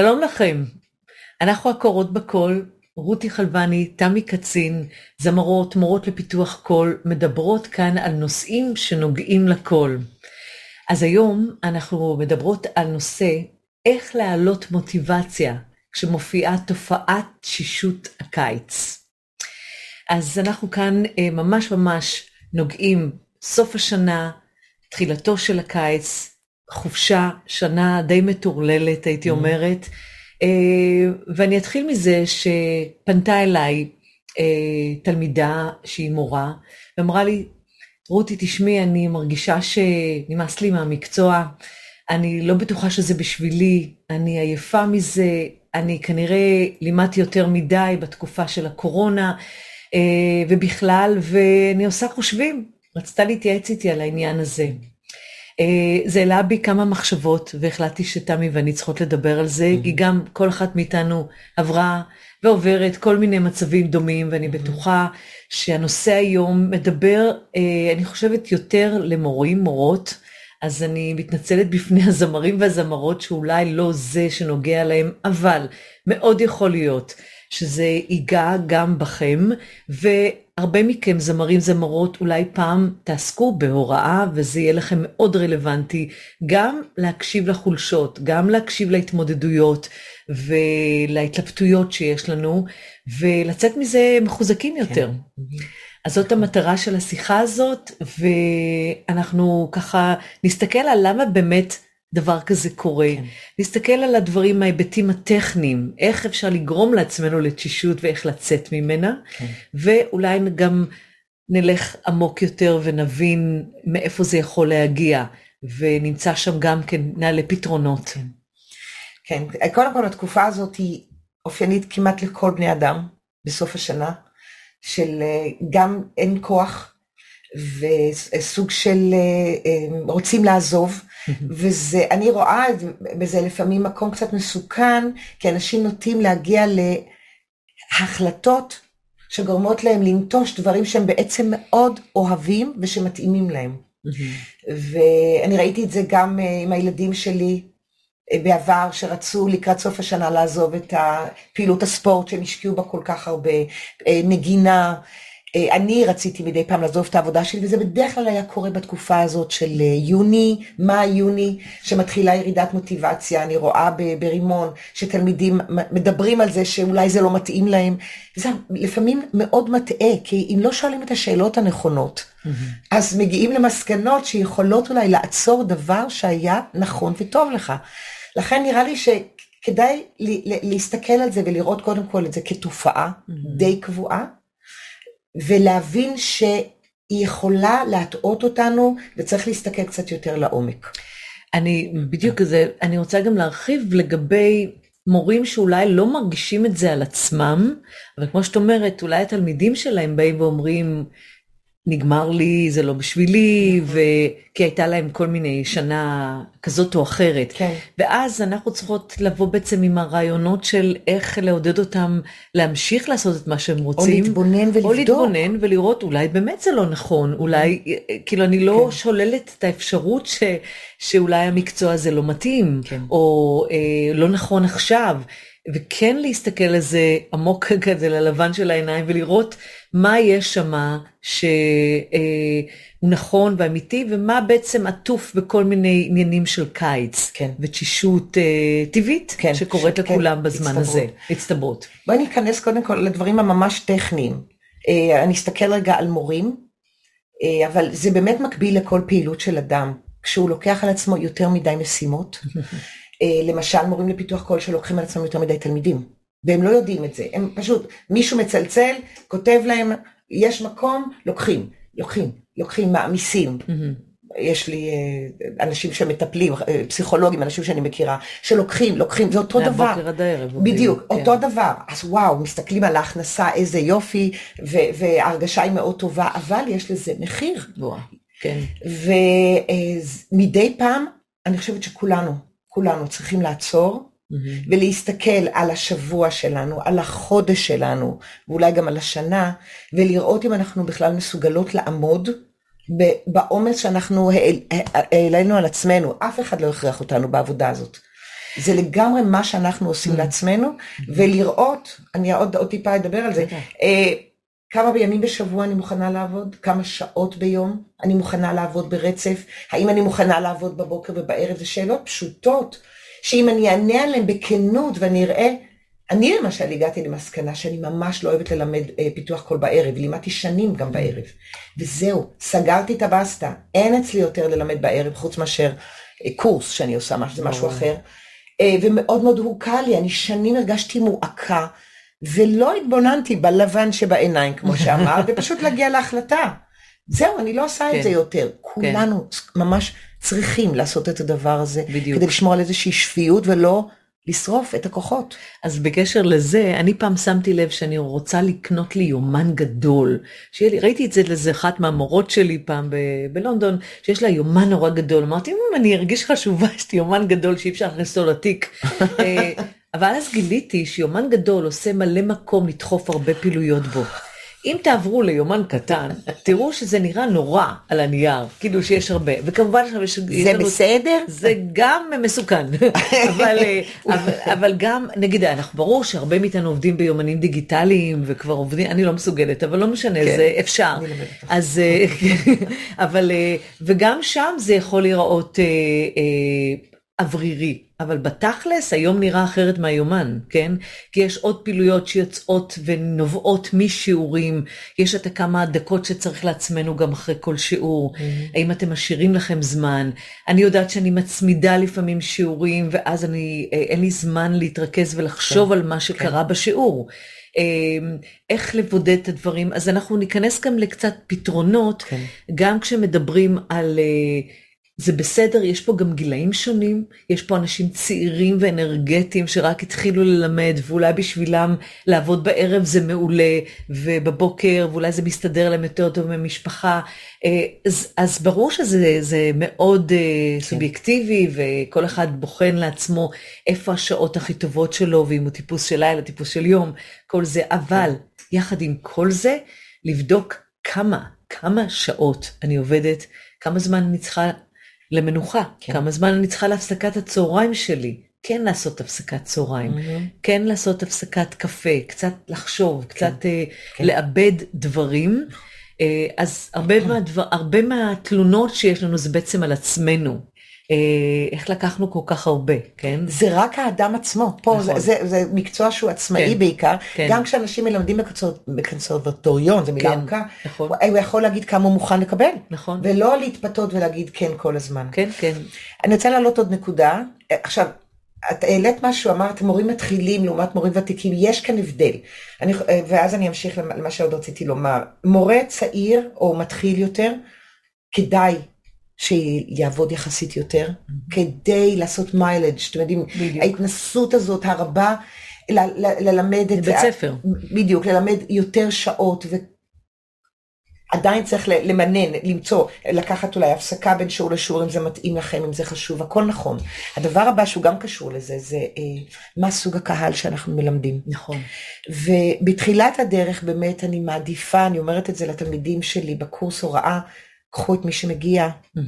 שלום לכם, אנחנו הקורות בקול, רותי חלבני, תמי קצין, זמרות, מורות לפיתוח קול, מדברות כאן על נושאים שנוגעים לקול. אז היום אנחנו מדברות על נושא איך להעלות מוטיבציה כשמופיעה תופעת תשישות הקיץ. אז אנחנו כאן אה, ממש ממש נוגעים סוף השנה, תחילתו של הקיץ, חופשה, שנה די מטורללת הייתי mm-hmm. אומרת, אה, ואני אתחיל מזה שפנתה אליי אה, תלמידה שהיא מורה, ואמרה לי, רותי, תשמעי, אני מרגישה שנמאס לי מהמקצוע, אני לא בטוחה שזה בשבילי, אני עייפה מזה, אני כנראה לימדתי יותר מדי בתקופה של הקורונה, אה, ובכלל, ואני עושה חושבים. רצתה להתייעץ איתי על העניין הזה. אה, זה העלה בי כמה מחשבות, והחלטתי שתמי ואני צריכות לדבר על זה, כי גם כל אחת מאיתנו עברה ועוברת כל מיני מצבים דומים, ואני בטוחה שהנושא היום מדבר, אה, אני חושבת, יותר למורים, מורות, אז אני מתנצלת בפני הזמרים והזמרות שאולי לא זה שנוגע להם, אבל מאוד יכול להיות שזה ייגע גם בכם, והרבה מכם זמרים זמרות אולי פעם תעסקו בהוראה וזה יהיה לכם מאוד רלוונטי גם להקשיב לחולשות, גם להקשיב להתמודדויות ולהתלבטויות שיש לנו ולצאת מזה מחוזקים יותר. כן. אז זאת המטרה של השיחה הזאת ואנחנו ככה נסתכל על למה באמת דבר כזה קורה. כן. נסתכל על הדברים מההיבטים הטכניים, איך אפשר לגרום לעצמנו לתשישות ואיך לצאת ממנה, כן. ואולי גם נלך עמוק יותר ונבין מאיפה זה יכול להגיע, ונמצא שם גם כן, נעלה פתרונות. כן. כן, קודם כל התקופה הזאת היא אופיינית כמעט לכל בני אדם בסוף השנה, של אה, גם אין כוח וסוג של אה, אה, רוצים לעזוב. וזה, אני רואה בזה לפעמים מקום קצת מסוכן, כי אנשים נוטים להגיע להחלטות שגורמות להם לנטוש דברים שהם בעצם מאוד אוהבים ושמתאימים להם. ואני ראיתי את זה גם אה, עם הילדים שלי בעבר, שרצו לקראת סוף השנה לעזוב את פעילות הספורט שהם השקיעו בה כל כך הרבה, נגינה. אה, אני רציתי מדי פעם לעזוב את העבודה שלי, וזה בדרך כלל היה קורה בתקופה הזאת של אה, יוני, מאי-יוני, שמתחילה ירידת מוטיבציה. אני רואה ברימון שתלמידים מדברים על זה שאולי זה לא מתאים להם. זה לפעמים מאוד מטעה, כי אם לא שואלים את השאלות הנכונות, mm-hmm. אז מגיעים למסקנות שיכולות אולי לעצור דבר שהיה נכון וטוב לך. לכן נראה לי ש... כדאי להסתכל על זה ולראות קודם כל את זה כתופעה mm-hmm. די קבועה, ולהבין שהיא יכולה להטעות אותנו וצריך להסתכל קצת יותר לעומק. אני בדיוק זה, אני רוצה גם להרחיב לגבי מורים שאולי לא מרגישים את זה על עצמם, אבל כמו שאת אומרת, אולי התלמידים שלהם באים ואומרים, נגמר לי, זה לא בשבילי, ו... כי הייתה להם כל מיני שנה כזאת או אחרת. כן. ואז אנחנו צריכות לבוא בעצם עם הרעיונות של איך לעודד אותם להמשיך לעשות את מה שהם רוצים. או להתבונן ולבדוק. או להתבונן ולראות, אולי באמת זה לא נכון, אולי, כאילו אני לא כן. שוללת את האפשרות ש... שאולי המקצוע הזה לא מתאים, כן. או אה, לא נכון עכשיו. וכן להסתכל על זה עמוק כזה ללבן של העיניים ולראות מה יש שם שהוא נכון ואמיתי ומה בעצם עטוף בכל מיני עניינים של קיץ כן. ותשישות אה, טבעית כן, שקורית ש... לכולם כן, בזמן הצטברות. הזה, הצטברות. בואי ניכנס קודם כל לדברים הממש טכניים. אה, אני אסתכל רגע על מורים, אה, אבל זה באמת מקביל לכל פעילות של אדם. כשהוא לוקח על עצמו יותר מדי משימות, אה, למשל מורים לפיתוח קול שלוקחים על עצמם יותר מדי תלמידים, והם לא יודעים את זה, הם פשוט, מישהו מצלצל, כותב להם, יש מקום, לוקחים, לוקחים, לוקחים, מעמיסים. Mm-hmm. יש לי אה, אנשים שמטפלים, אה, פסיכולוגים, אנשים שאני מכירה, שלוקחים, לוקחים, זה אותו דבר. מהבוקר עד הערב. בדיוק, כן. אותו דבר. אז וואו, מסתכלים על ההכנסה, איזה יופי, וההרגשה היא מאוד טובה, אבל יש לזה מחיר. וואו, כן. ומדי פעם, אני חושבת שכולנו, כולנו צריכים לעצור mm-hmm. ולהסתכל על השבוע שלנו, על החודש שלנו, ואולי גם על השנה, ולראות אם אנחנו בכלל מסוגלות לעמוד בעומס שאנחנו העלינו על עצמנו. אף אחד לא הכריח אותנו בעבודה הזאת. זה לגמרי מה שאנחנו עושים לעצמנו, ולראות, אני עוד, עוד טיפה אדבר על זה, אה, כמה בימים בשבוע אני מוכנה לעבוד, כמה שעות ביום אני מוכנה לעבוד ברצף, האם אני מוכנה לעבוד בבוקר ובערב, זה שאלות פשוטות, שאם אני אענה עליהן בכנות ואני אראה, אני למשל הגעתי למסקנה שאני ממש לא אוהבת ללמד אה, פיתוח קול בערב, לימדתי שנים גם בערב, וזהו, סגרתי את הבסטה, אין אצלי יותר ללמד בערב חוץ מאשר אה, קורס שאני עושה, זה משהו אחר, אה, ומאוד מאוד הוקע לי, אני שנים הרגשתי מועקה. ולא התבוננתי בלבן שבעיניים, כמו שאמרת, ופשוט להגיע להחלטה. זהו, אני לא עושה כן, את זה יותר. כן. כולנו כן. ממש צריכים לעשות את הדבר הזה, בדיוק. כדי לשמור על איזושהי שפיות ולא לשרוף את הכוחות. אז בקשר לזה, אני פעם שמתי לב שאני רוצה לקנות לי יומן גדול. שיהיה לי, ראיתי את זה לאיזה אחת מהמורות שלי פעם ב- בלונדון, שיש לה יומן נורא גדול. אמרתי, אם אני ארגיש חשובה, יש לי יומן גדול שאי אפשר להכניס אותו לתיק. אה, אבל אז גיליתי שיומן גדול עושה מלא מקום לדחוף הרבה פעילויות בו. אם תעברו ליומן קטן, תראו שזה נראה נורא על הנייר, כאילו שיש הרבה, וכמובן עכשיו יש... זה לנו, בסדר? זה גם מסוכן, אבל, אבל, אבל גם, נגיד, אנחנו ברור שהרבה מאיתנו עובדים ביומנים דיגיטליים, וכבר עובדים, אני לא מסוגלת, אבל לא משנה, כן. זה אפשר. אז, אבל, וגם שם זה יכול להיראות אוורירי. אבל בתכלס היום נראה אחרת מהיומן, כן? כי יש עוד פעילויות שיוצאות ונובעות משיעורים, יש את הכמה דקות שצריך לעצמנו גם אחרי כל שיעור, mm-hmm. האם אתם משאירים לכם זמן? אני יודעת שאני מצמידה לפעמים שיעורים, ואז אני, אה, אין לי זמן להתרכז ולחשוב כן. על מה שקרה כן. בשיעור. אמ, איך לבודד את הדברים, אז אנחנו ניכנס גם לקצת פתרונות, כן. גם כשמדברים על... זה בסדר, יש פה גם גילאים שונים, יש פה אנשים צעירים ואנרגטיים שרק התחילו ללמד, ואולי בשבילם לעבוד בערב זה מעולה, ובבוקר, ואולי זה מסתדר להם יותר טוב ממשפחה. אה, אז, אז ברור שזה מאוד אה, כן. סובייקטיבי, וכל אחד בוחן לעצמו איפה השעות הכי טובות שלו, ואם הוא טיפוס של לילה, טיפוס של יום, כל זה, אבל כן. יחד עם כל זה, לבדוק כמה, כמה שעות אני עובדת, כמה זמן אני צריכה למנוחה. כן. כמה זמן אני צריכה להפסקת הצהריים שלי. כן לעשות הפסקת צהריים, mm-hmm. כן לעשות הפסקת קפה, קצת לחשוב, כן. קצת uh, כן. לאבד דברים. Uh, אז הרבה, מהדבר, הרבה מהתלונות שיש לנו זה בעצם על עצמנו. אה, איך לקחנו כל כך הרבה, כן? זה רק האדם עצמו, פה נכון. זה, זה, זה מקצוע שהוא עצמאי כן, בעיקר, כן. גם כשאנשים מלמדים בקונסרבטוריון, זו מילה כן, ארוכה, נכון. הוא יכול להגיד כמה הוא מוכן לקבל, נכון. ולא להתפתות ולהגיד כן כל הזמן. כן, כן. אני רוצה להעלות עוד נקודה, עכשיו, את העלית משהו, אמרת מורים מתחילים לעומת מורים ותיקים, יש כאן הבדל. אני, ואז אני אמשיך למה שעוד רציתי לומר. מורה צעיר או מתחיל יותר, כדאי שיעבוד יחסית יותר, mm-hmm. כדי לעשות מיילג', אתם יודעים, בדיוק. ההתנסות הזאת הרבה, ל- ל- ללמד את... בית ספר. בדיוק, ללמד יותר שעות, ועדיין צריך למנן, למצוא, לקחת אולי הפסקה בין שיעור לשיעור, אם זה מתאים לכם, אם זה חשוב, הכל נכון. הדבר הבא שהוא גם קשור לזה, זה אה, מה סוג הקהל שאנחנו מלמדים. נכון. ובתחילת הדרך באמת אני מעדיפה, אני אומרת את זה לתלמידים שלי בקורס הוראה, קחו את מי שמגיע, mm-hmm.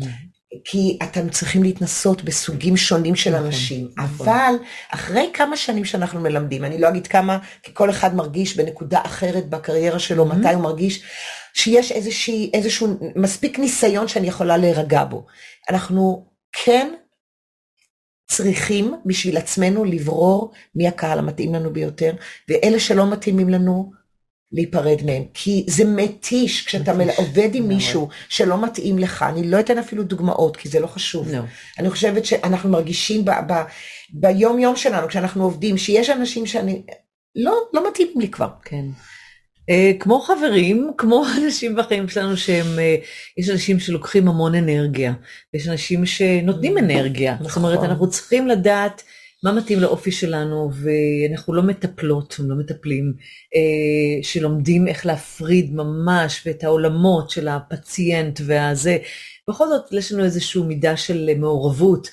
כי אתם צריכים להתנסות בסוגים שונים של נכון, אנשים. נכון. אבל אחרי כמה שנים שאנחנו מלמדים, אני לא אגיד כמה, כי כל אחד מרגיש בנקודה אחרת בקריירה שלו, mm-hmm. מתי הוא מרגיש שיש איזושהי, איזשהו מספיק ניסיון שאני יכולה להירגע בו. אנחנו כן צריכים בשביל עצמנו לברור מי הקהל המתאים לנו ביותר, ואלה שלא מתאימים לנו, להיפרד מהם, כי זה מתיש כשאתה מתיש, עובד עם מישהו שלא מתאים לך, אני לא אתן אפילו דוגמאות, כי זה לא חשוב. No. אני חושבת שאנחנו מרגישים ב, ב, ביום יום שלנו, כשאנחנו עובדים, שיש אנשים שאני, לא, לא מתאימים לי כבר. כן. Uh, כמו חברים, כמו אנשים בחיים שלנו שהם, uh, יש אנשים שלוקחים המון אנרגיה, יש אנשים שנותנים אנרגיה, נכון. זאת אומרת אנחנו צריכים לדעת מה מתאים לאופי שלנו, ואנחנו לא מטפלות, לא מטפלים, אה, שלומדים איך להפריד ממש ואת העולמות של הפציינט והזה. בכל זאת, יש לנו איזושהי מידה של מעורבות.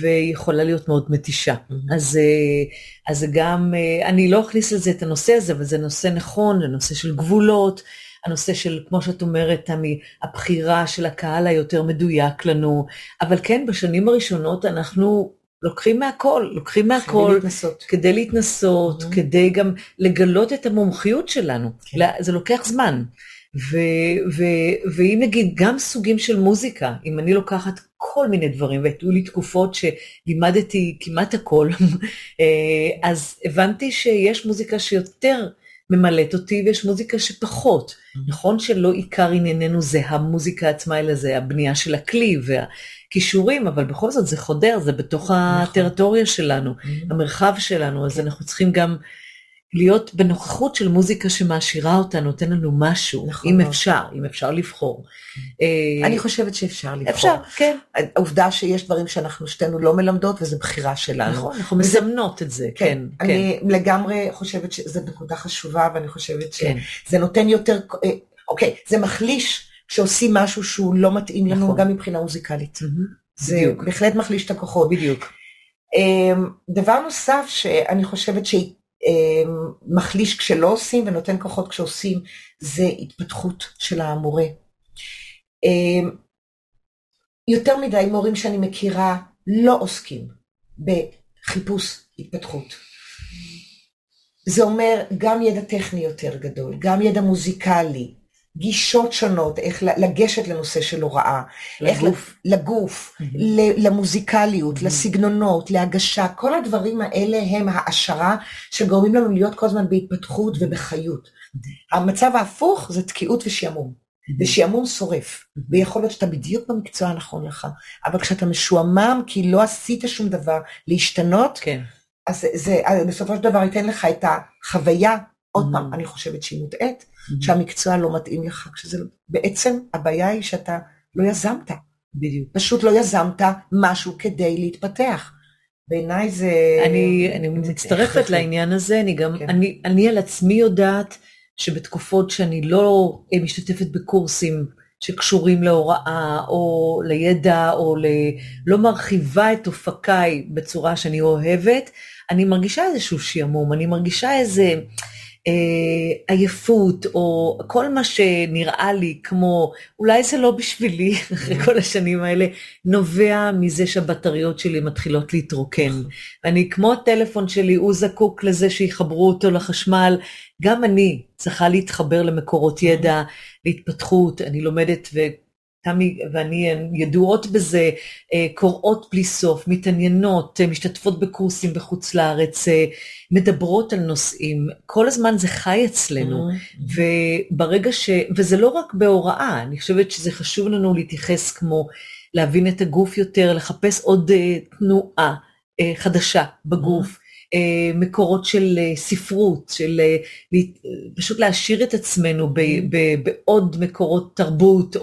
והיא יכולה להיות מאוד מתישה. Mm-hmm. אז, אה, אז גם, אה, אני לא אכניס לזה את הנושא הזה, אבל זה נושא נכון, זה נושא של גבולות, הנושא של, כמו שאת אומרת, תמי, הבחירה של הקהל היותר מדויק לנו, אבל כן, בשנים הראשונות אנחנו לוקחים מהכל, לוקחים מהכל. כדי להתנסות, Mhm. כדי גם לגלות את המומחיות שלנו. כן. זה לוקח זמן. ו- ו- ואם נגיד גם סוגים של מוזיקה, אם אני לוקחת כל מיני דברים, והיו לי תקופות שלימדתי כמעט הכל, אה, אז הבנתי שיש מוזיקה שיותר ממלאת אותי ויש מוזיקה שפחות. נכון שלא עיקר ענייננו זה המוזיקה עצמה, אלא זה הבנייה של הכלי והכישורים, אבל בכל זאת זה חודר, זה בתוך הטריטוריה שלנו, Mhm. המרחב שלנו, אז אנחנו צריכים גם להיות בנוכחות של מוזיקה שמעשירה אותנו, נותן לנו משהו, נכון אם. אפשר, אם אפשר לבחור. אה, אני חושבת שאפשר לבחור. אפשר, כן, העובדה שיש דברים שאנחנו שתינו לא מלמדות וזו בחירה שלנו. נכון, אנחנו וזה- מסמנות את זה, כן, כן, כן, אני לגמרי חושבת שזו נקודה חשובה ואני חושבת כן. שזה נותן יותר, אה, אוקיי, זה מחליש כשעושים משהו שהוא לא מתאים לנו נכון. גם מבחינה מוזיקלית. מהמם, זה בדיוק. בהחלט מחליש את הכוחות. בדיוק, אמ, דבר נוסף שאני חושבת שמחליש כשלא עושים ונותן כוחות כשעושים, זה התפתחות של המורה. אמ, יותר מדי מורים שאני מכירה לא עוסקים בחיפוש התפתחות. זה אומר גם ידע טכני יותר גדול, גם ידע מוזיקלי, גישות שונות, איך לגשת לנושא של הוראה, איך לגוף. לגוף, מהמם. ל- למוזיקליות, מהמם. לסגנונות, להגשה, כל הדברים האלה הם העשרה שגורמים לנו להיות כל הזמן בהתפתחות ובחיות. המצב ההפוך זה תקיעות ושעמום, ושעמום שורף, ויכול להיות שאתה בדיוק במקצוע הנכון לך, אבל כשאתה משועמם כי לא עשית שום דבר להשתנות, כן, אז זה, זה בסופו של דבר ייתן לך את החוויה, עוד. פעם, אני חושבת שהיא מוטעית, שהמקצוע לא מתאים לך, כשזה בעצם הבעיה היא שאתה לא יזמת. בדיוק. פשוט לא יזמת משהו כדי להתפתח. בעיניי זה... אני, אני זה מצטרפת הכרחי. לעניין הזה, אני גם, כן. אני, אני על עצמי יודעת שבתקופות שאני לא משתתפת בקורסים שקשורים להוראה או לידע או ל... לא מרחיבה את אופקיי בצורה שאני אוהבת, אני מרגישה איזשהו שעמום, אני מרגישה איזה עייפות או כל מה שנראה לי כמו אולי זה לא בשבילי אחרי כל השנים האלה, נובע מזה שהבטריות שלי מתחילות להתרוקן. אני כמו הטלפון שלי, הוא זקוק לזה שיחברו אותו לחשמל, גם אני צריכה להתחבר למקורות ידע, להתפתחות, אני לומדת ותמי ואני ידועות בזה, אה, קוראות בלי סוף, מתעניינות, אה, משתתפות בקורסים בחוץ לארץ, אה, מדברות על נושאים, כל הזמן זה חי אצלנו. וברגע ש... וזה לא רק בהוראה, אני חושבת שזה חשוב לנו להתייחס כמו להבין את הגוף יותר, לחפש עוד תנועה חדשה בגוף, uh, מקורות של uh, ספרות, של לה- פשוט להעשיר את עצמנו ב, ב, בעוד מקורות תרבות או,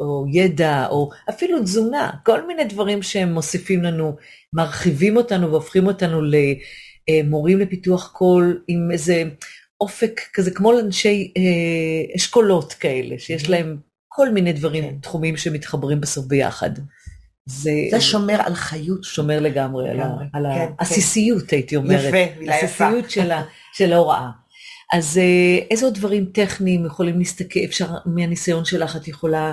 או ידע, או אפילו תזונה, כל מיני דברים שהם מוסיפים לנו, מרחיבים אותנו והופכים אותנו למורים לפיתוח קול עם איזה אופק כזה כמו לאנשי אה, אשכולות כאלה, שיש להם כל מיני דברים, כן. תחומים שמתחברים בסוף ביחד. זה, זה שומר על חיות. שומר לגמרי לגמרי, על כן, כן. העסיסיות, הייתי אומרת. יפה, מילה יפה. העסיסיות של, של ההוראה. אז אה, איזה עוד דברים טכניים יכולים להסתכל, אפשר, מהניסיון שלך את יכולה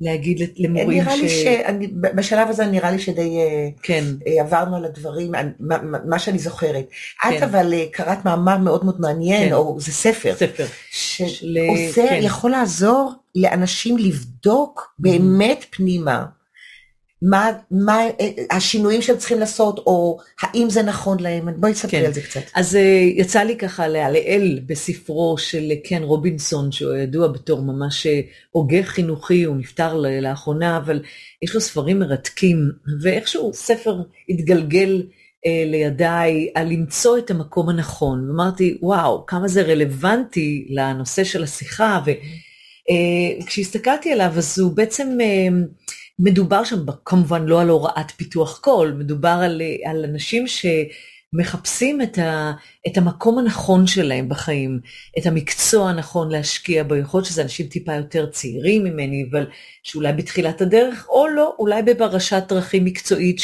להגיד למורים נראה לי שאני, בשלב הזה נראה לי שדי אה, כן, אה, עברנו על הדברים, מה- מה שאני זוכרת. את כן. אבל אה, קראת מאמר מאוד מאוד מעניין, כן. או זה ספר, ספר. שעוזר, כן. יכול לעזור לאנשים לבדוק באמת פנימה. מה, מה אה, השינויים שהם צריכים לעשות, או האם זה נכון להם, בואי תספרי כן. על זה קצת. אז אה, יצא לי ככה להלל בספרו של קן רובינסון, שהוא ידוע בתור ממש אה, הוגה חינוכי, הוא נפטר לאחרונה, אבל יש לו ספרים מרתקים, ואיכשהו ספר התגלגל אה, לידיי על למצוא את המקום הנכון. ואמרתי, וואו, כמה זה רלוונטי לנושא של השיחה, וכשהסתכלתי עליו, אז הוא בעצם... מדובר שם כמובן לא על הוראת פיתוח קול, מדובר על, על אנשים שמחפשים את, ה, את המקום הנכון שלהם בחיים, את המקצוע הנכון להשקיע בו, יכול להיות שזה אנשים טיפה יותר צעירים ממני, אבל שאולי בתחילת הדרך, או לא, אולי בפרשת דרכים מקצועית,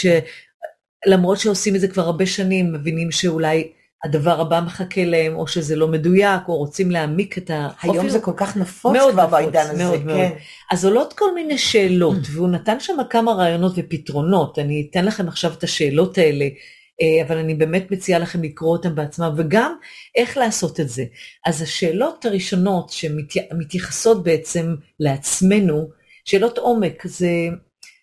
שלמרות שעושים את זה כבר הרבה שנים, מבינים שאולי הדבר הבא מחכה להם, או שזה לא מדויק, או רוצים להעמיק את ה... היום זה כל כך נפוץ מאוד כבר נפוץ, בעידן הזה, מאוד מאוד. כן. אז עולות כל מיני שאלות, והוא נתן שם כמה רעיונות ופתרונות. אני אתן לכם עכשיו את השאלות האלה, אה, אבל אני באמת מציעה לכם לקרוא אותן בעצמם, וגם איך לעשות את זה. אז השאלות הראשונות שמתייחסות בעצם לעצמנו, שאלות עומק, זה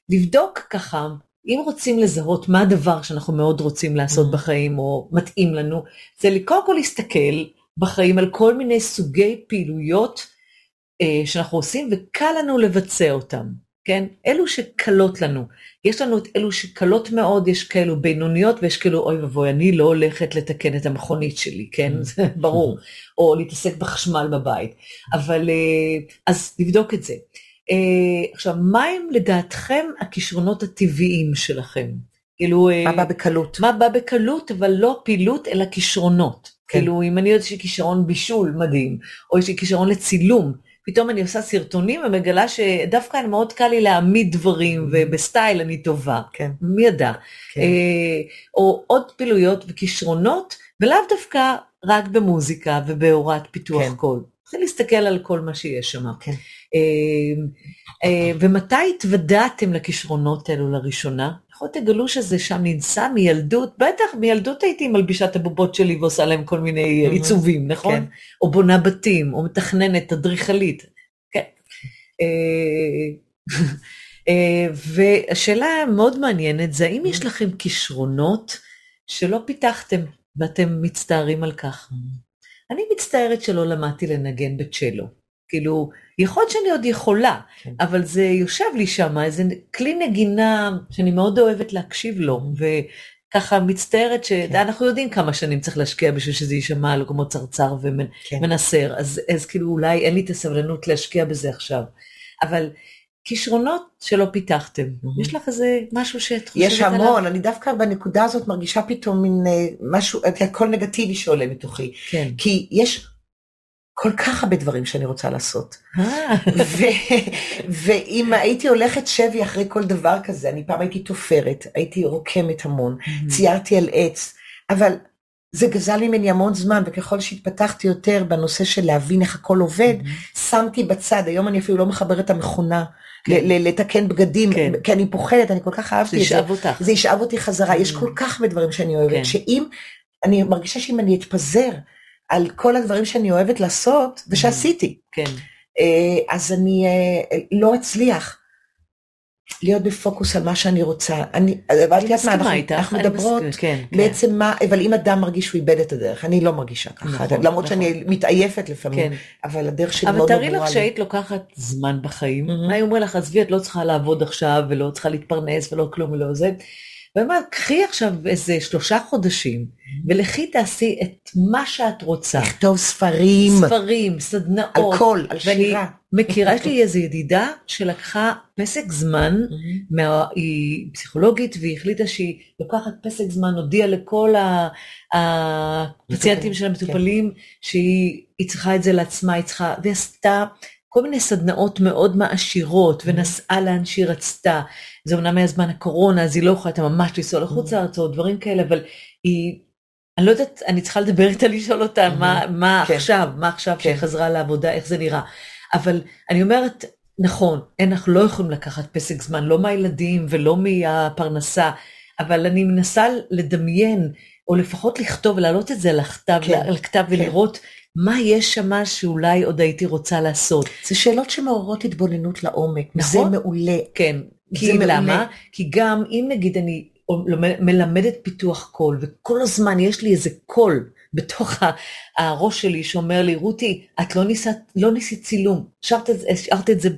לבדוק ככה, אם רוצים לזהות מה הדבר שאנחנו מאוד רוצים לעשות Mm. בחיים, או מתאים לנו, זה קודם כל להסתכל בחיים על כל מיני סוגי פעילויות אה, שאנחנו עושים וקל לנו לבצע אותם, כן? אלו שקלות לנו. יש לנו את אלו שקלות מאוד, יש כאלו בינוניות ויש כאלו, אוי ואבוי, אני לא הולכת לתקן את המכונית שלי, כן? זה ברור. או להתעסק בחשמל בבית. אבל, אה, אז לבדוק את זה. אה, עכשיו, מה הם לדעתכם הכישרונות הטבעיים שלכם? כאילו, אה, מה בא בקלות? מה בא בקלות, אבל לא פעילות, אלא כישרונות. כן. כאילו, אם אני יודעת שיש לי כישרון בישול מדהים, או יש לי כישרון לצילום, פתאום אני עושה סרטונים ומגלה שדווקא מאוד קל לי להעמיד דברים, ובסטייל אני טובה. כן. מי ידע? כן. אה, או עוד פעילויות וכישרונות, ולאו דווקא רק במוזיקה ובהוראת פיתוח כן. קול. צריך להסתכל על כל מה שיש שם. כן. אה, אה, ומתי התוודעתם לכישרונות האלו לראשונה? להיות תגלו שזה שם ננסה מילדות, בטח מילדות הייתי מלבישה את הבובות שלי ועושה להם כל מיני. עיצובים, נכון? כן. או בונה בתים, או מתכננת, אדריכלית. כן. אה, אה, והשאלה המאוד מעניינת זה האם יש לכם כישרונות שלא פיתחתם ואתם מצטערים על כך? אני מצטערת שלא למדתי לנגן בצ'לו. כאילו, יכול להיות שאני עוד יכולה, כן. אבל זה יושב לי שם, איזה כלי נגינה שאני מאוד אוהבת להקשיב לו, וככה מצטערת שאנחנו יודעים כמה שנים צריך להשקיע בשביל שזה יישמע לו כמו צרצר כן. ומנסר, אז, אז כאילו אולי אין לי את הסבלנות להשקיע בזה עכשיו. אבל כישרונות שלא פיתחתם, Mhm. יש לך איזה משהו שאת חושבת יש עליו? המון, אני דווקא בנקודה הזאת מרגישה פתאום מין אה, משהו, הכל נגטיבי שעולה מתוכי. כן. כי יש כל כך הרבה דברים שאני רוצה לעשות. אה, ו- ואם הייתי הולכת שבי אחרי כל דבר כזה, אני פעם הייתי תופרת, הייתי רוקמת המון, ציירתי על עץ, אבל זה גזל ממני המון זמן, וככל שהתפתחתי יותר בנושא של להבין איך הכל עובד, שמתי בצד, היום אני אפילו לא מחברת את המכונה. ל- לתקן בגדים, כן. כי אני פוחדת, אני כל כך זה אהבתי את זה. ישאב אותך. זה ישאב אותי חזרה, יש Mm. כל כך הרבה דברים שאני אוהבת, כן. שאם, אני מרגישה שאם אני אתפזר על כל הדברים שאני אוהבת לעשות, ושעשיתי, כן. אה, אז אני אה, לא אצליח להיות בפוקוס על מה שאני רוצה. אני, את יודעת מה, מסכימה אנחנו- איתך. אנחנו מדברות כן, כן. בעצם מה, אבל אם אדם מרגיש שהוא איבד את הדרך, אני לא מרגישה ככה, נכון, למרות נכון. שאני מתעייפת לפעמים, כן. אבל הדרך שלי אבל מאוד תארי ברורה לך לי. שהיית לוקחת זמן בחיים, Mhm. היו אומרים לך, עזבי, את לא צריכה לעבוד עכשיו, ולא צריכה להתפרנס, ולא כלום ולא זה. ואומרת, קחי עכשיו איזה שלושה חודשים, ולכי תעשי את מה שאת רוצה. לכתוב ספרים, ספרים, סדנאות. על קול, על ואני שירה. מכירה, יש לי איזו ידידה שלקחה פסק זמן, מה, היא פסיכולוגית והיא החליטה שהיא לוקחת פסק זמן, הודיעה לכל הפציינטים של המטופלים שהיא היא צריכה את זה לעצמה, היא צריכה, והיא עשתה כל מיני סדנאות מאוד מעשירות ונסעה לאן שהיא רצתה. זה אומנם היה זמן הקורונה, אז היא לא יכולה ממש לנסוע לחוץ לארץ או דברים כאלה, אבל היא, אני לא יודעת, אני צריכה לדבר איתה, לשאול אותה מה, מה כן. עכשיו, מה עכשיו כן. שהיא חזרה לעבודה, איך זה נראה. אבל אני אומרת, נכון, אנחנו לא יכולים לקחת פסק זמן, לא מהילדים ולא מהפרנסה, אבל אני מנסה לדמיין, או לפחות לכתוב ולהעלות את זה על הכתב, כן, על כן. ולראות מה יש שם שאולי עוד הייתי רוצה לעשות. זה שאלות שמעוררות התבוננות לעומק, זה נכון. מעולה. כן, זה כי מעולה. למה? כי גם אם נגיד אני מלמדת פיתוח קול, וכל הזמן יש לי איזה קול בתוך הראש שלי שאומר לי, רותי, את לא ניסית, לא ניסית צילום, השארת את זה- השארת את זה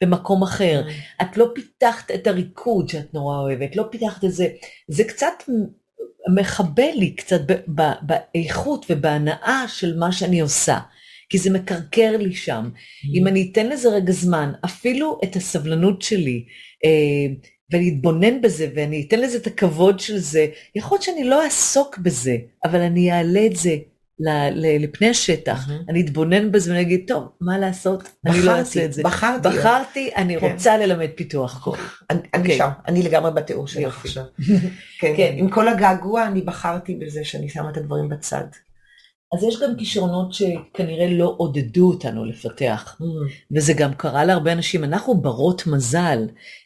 במקום אחר, את לא פיתחת את הריקוד שאת נורא אוהבת, לא פיתחת את זה, זה קצת מחבל לי קצת ב- ב- באיכות ובהנאה של מה שאני עושה. כי זה מקרקר לי שם. אם אני אתן לזה רגע זמן, אפילו את הסבלנות שלי, אה, ואני אתבונן בזה, ואני אתן לזה את הכבוד של זה, יכול להיות שאני לא אעסוק בזה, אבל אני אעלה את זה לפני השטח, מהמם. אני אתבונן בזה ואני אגיד, טוב, מה לעשות, אני לא בחרתי, אעשה את זה. בחרתי. בחרתי, אני כן. רוצה ללמד פיתוח קול. אני, אני אוקיי. שם, אני לגמרי בתיאור שלך יופי. עכשיו. כן, כן. עם כל הגעגוע אני בחרתי בזה שאני שמה את הדברים בצד. אז יש גם כישרונות שכנראה לא עודדו אותנו לפתח. וזה גם קרה להרבה אנשים, אנחנו ברות מזל,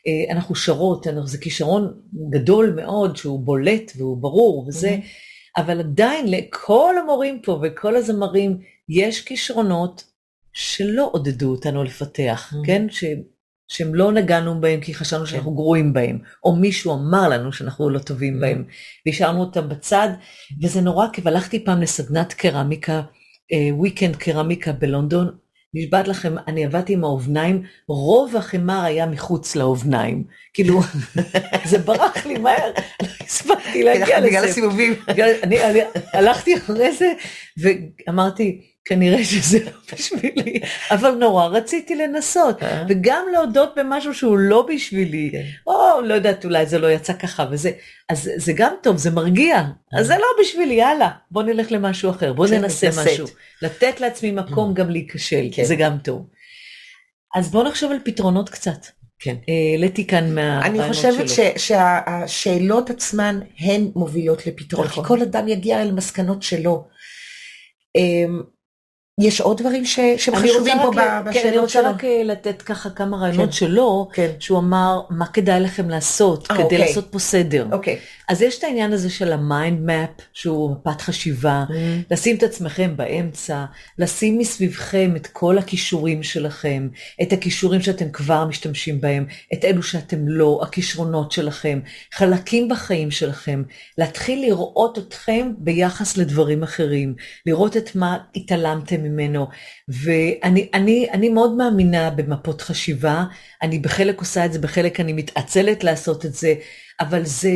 אה, אנחנו שרות, אנחנו- זה כישרון גדול מאוד שהוא בולט והוא ברור וזה, אבל עדיין לכל המורים פה וכל הזמרים יש כישרונות שלא עודדו אותנו לפתח, Mhm. כן? ש, שהם לא נגענו בהם כי חשבנו שאנחנו גרועים בהם, או מישהו אמר לנו שאנחנו לא טובים Mhm. בהם, והשארנו אותם בצד, וזה נורא כיף, הלכתי פעם לסדנת קרמיקה, וויקנד קרמיקה בלונדון, נשבעת לכם, אני עבדתי עם האובניים, רוב החמר היה מחוץ לאובניים. כאילו, זה ברח לי מהר, לא הספקתי להגיע לזה. הסיבובים. בגלל- אני, אני הלכתי אחרי זה ואמרתי, כנראה שזה לא בשבילי, אבל נורא רציתי לנסות, אה. וגם להודות במשהו שהוא לא בשבילי, כן. או לא יודעת, אולי זה לא יצא ככה וזה, אז זה גם טוב, זה מרגיע, אז זה לא בשבילי, יאללה, בוא נלך למשהו אחר, בוא כן, ננסה. משהו, לתת לעצמי מקום גם להיכשל, כן. זה גם טוב. אז בואו נחשוב על פתרונות קצת. כן. אה, העליתי כאן מהרעיונות אני חושבת שלו. ש- שהשאלות עצמן הן מובילות לפתרון, כי נכון. כל אדם יגיע אל מסקנות שלו. יש עוד דברים שהם חשובים פה רק- ב- כן, אני בשאלות רוצה שלו? רק אה, לתת ככה כמה רעיונות כן. שלו, כן. שהוא אמר, מה כדאי לכם לעשות אה, כדי אוקיי. לעשות פה סדר. אז יש את העניין הזה של ה mind map, שהוא מפת חשיבה, לשים את עצמכם באמצע, לשים מסביבכם את כל הכישורים שלכם, את הכישורים שאתם כבר משתמשים בהם, את אלו שאתם לא, הכישרונות שלכם, חלקים בחיים שלכם, להתחיל לראות אתכם ביחס לדברים אחרים, לראות את מה התעלמתם ממנו. ואני אני, אני מאוד מאמינה במפות חשיבה, אני בחלק עושה את זה, בחלק אני מתעצלת לעשות את זה, אבל זה,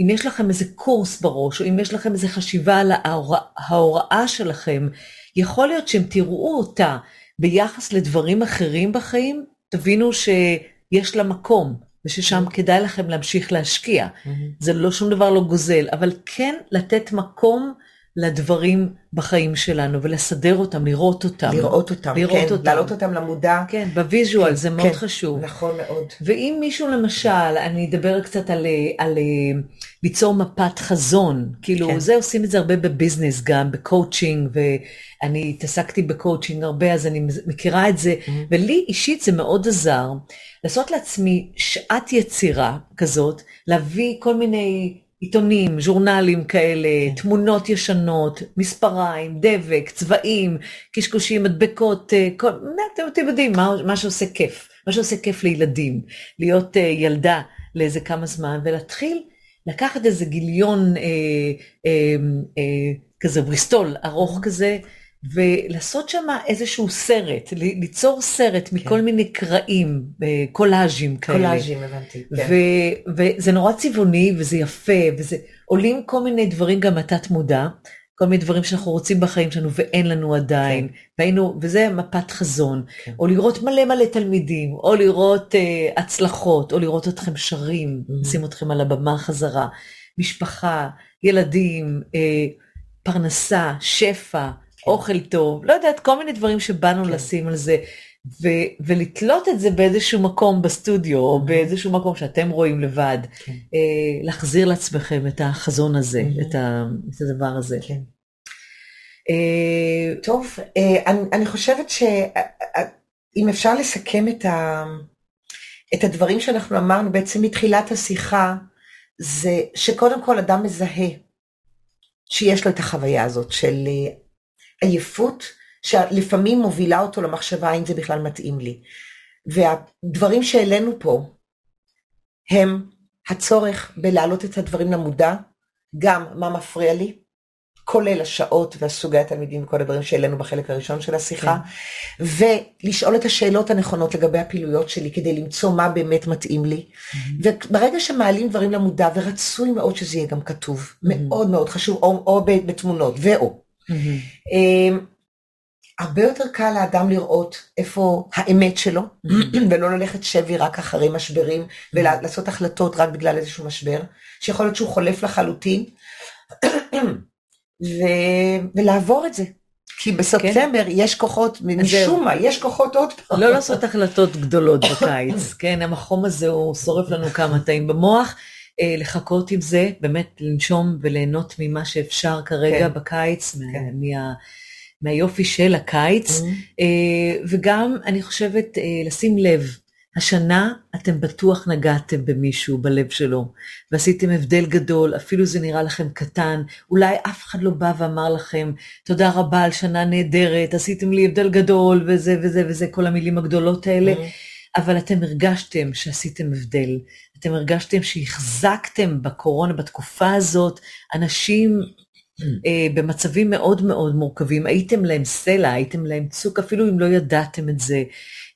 אם יש לכם איזה קורס בראש, או אם יש לכם איזה חשיבה על ההורא, ההוראה שלכם, יכול להיות שאם תראו אותה ביחס לדברים אחרים בחיים, תבינו שיש לה מקום, וששם כדאי לכם להמשיך להשקיע. זה לא שום דבר לא גוזל, אבל כן לתת מקום לדברים בחיים שלנו, ולסדר אותם, לראות אותם. לראות אותם, לראות כן, אותם. להעלות אותם למודע. כן, ב visual, כן, זה מאוד כן, חשוב. נכון מאוד. ואם מישהו למשל, אני אדבר קצת על, על ליצור מפת חזון, כאילו כן. זה עושים את זה הרבה ב business גם, בקואוצ'ינג, ואני התעסקתי בקואוצ'ינג הרבה, אז אני מכירה את זה, Mm-hmm. ולי אישית זה מאוד עזר, לעשות לעצמי שעת יצירה כזאת, להביא כל מיני עיתונים, ז'ורנלים כאלה, כן. תמונות ישנות, מספריים, דבק, צבעים, קשקושים, מדבקות, אה, כל, אתם יודעים, מה, מה שעושה כיף, מה שעושה כיף לילדים, להיות uh, ילדה לאיזה כמה זמן, ולהתחיל לקחת איזה גיליון אה, אה, אה, כזה בריסטול ארוך כזה, ולעשות שם איזשהו סרט, ליצור סרט מכל מיני קרעים, אה, קולאז'ים כאלה. קולאז'ים, הבנתי. כן. ו- וזה נורא צבעוני וזה יפה, וזה עולים כל מיני דברים גם מהתת מודע, כל מיני דברים שאנחנו רוצים בחיים שלנו ואין לנו עדיין, והיינו, וזה מפת חזון, כן. או לראות מלא מלא תלמידים, או לראות אה, הצלחות, או לראות אתכם שרים, Mhm. לשים אתכם על הבמה חזרה, משפחה, ילדים, אה, פרנסה, שפע, אוכל טוב, לא יודעת, כל מיני דברים שבאנו כן. לשים על זה. ו- ולתלות את זה באיזשהו מקום בסטודיו, או באיזשהו מקום שאתם רואים לבד, כן. אה, להחזיר לעצמכם את החזון הזה. את, ה- את הדבר הזה. כן. אה, טוב, אה, אני, אני חושבת שאם אפשר לסכם את, ה, את הדברים שאנחנו אמרנו בעצם מתחילת השיחה, זה שקודם כל אדם מזהה שיש לו את החוויה הזאת של עייפות, שלפעמים מובילה אותו למחשבה האם זה בכלל מתאים לי. והדברים שהעלינו פה הם הצורך בלהעלות את הדברים למודע, גם מה מפריע לי, כולל השעות והסוגי התלמידים וכל הדברים שהעלינו בחלק הראשון של השיחה, כן. ולשאול את השאלות הנכונות לגבי הפעילויות שלי כדי למצוא מה באמת מתאים לי. Mm-hmm. וברגע שמעלים דברים למודע, ורצוי מאוד שזה יהיה גם כתוב, mm-hmm. מאוד מאוד חשוב, או, או בתמונות, ואו. Mm-hmm. הרבה יותר קל לאדם לראות איפה האמת שלו, mm-hmm. ולא ללכת שבי רק אחרי משברים, mm-hmm. ולעשות החלטות רק בגלל איזשהו משבר, שיכול להיות שהוא חולף לחלוטין. ו- ולעבור את זה. כי בספטמבר יש כוחות, משום מה, יש כוחות עוד פעם. לא לעשות החלטות גדולות בקיץ, כן, החום הזה הוא שורף לנו כמה תאים במוח. אה, לחכות עם זה, באמת לנשום וליהנות ממה שאפשר כרגע כן. בקיץ, כן. מה, מהיופי של הקיץ, Mm-hmm. אה, וגם אני חושבת אה, לשים לב, השנה אתם בטוח נגעתם במישהו בלב שלו, ועשיתם הבדל גדול, אפילו זה נראה לכם קטן, אולי אף אחד לא בא ואמר לכם, תודה רבה על שנה נהדרת, עשיתם לי הבדל גדול, וזה וזה וזה, כל המילים הגדולות האלה, אבל אתם הרגשתם שעשיתם הבדל, אתם הרגשתם שהחזקתם בקורונה, בתקופה הזאת, אנשים אה, במצבים מאוד מאוד מורכבים, הייתם להם סלע, הייתם להם צוק, אפילו אם לא ידעתם את זה.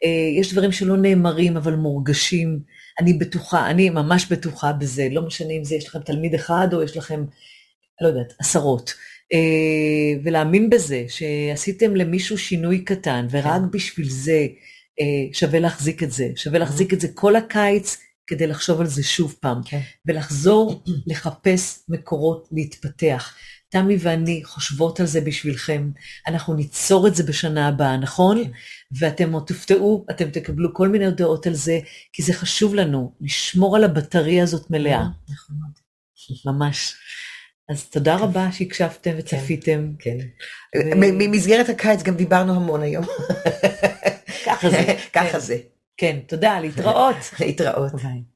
אה, יש דברים שלא נאמרים, אבל מורגשים. אני בטוחה, אני ממש בטוחה בזה, לא משנה אם זה יש לכם תלמיד אחד או יש לכם, לא יודעת, עשרות. אה, ולהאמין בזה, שעשיתם למישהו שינוי קטן, ורק בשביל זה אה, שווה להחזיק את זה. שווה להחזיק את זה כל הקיץ, כדי לחשוב על זה שוב פעם. כן. ולחזור לחפש מקורות להתפתח. תמי ואני חושבות על זה בשבילכם, אנחנו ניצור את זה בשנה הבאה, נכון? כן. ואתם עוד תופתעו, אתם תקבלו כל מיני הודעות על זה, כי זה חשוב לנו, לשמור על הבטריה הזאת מלאה, נכון מאוד. ממש. אז תודה רבה שהקשבתם וצפיתם. כן. ממסגרת הקיץ גם דיברנו המון היום. ככה זה. ככה זה. כן, תודה, להתראות. להתראות. ביי.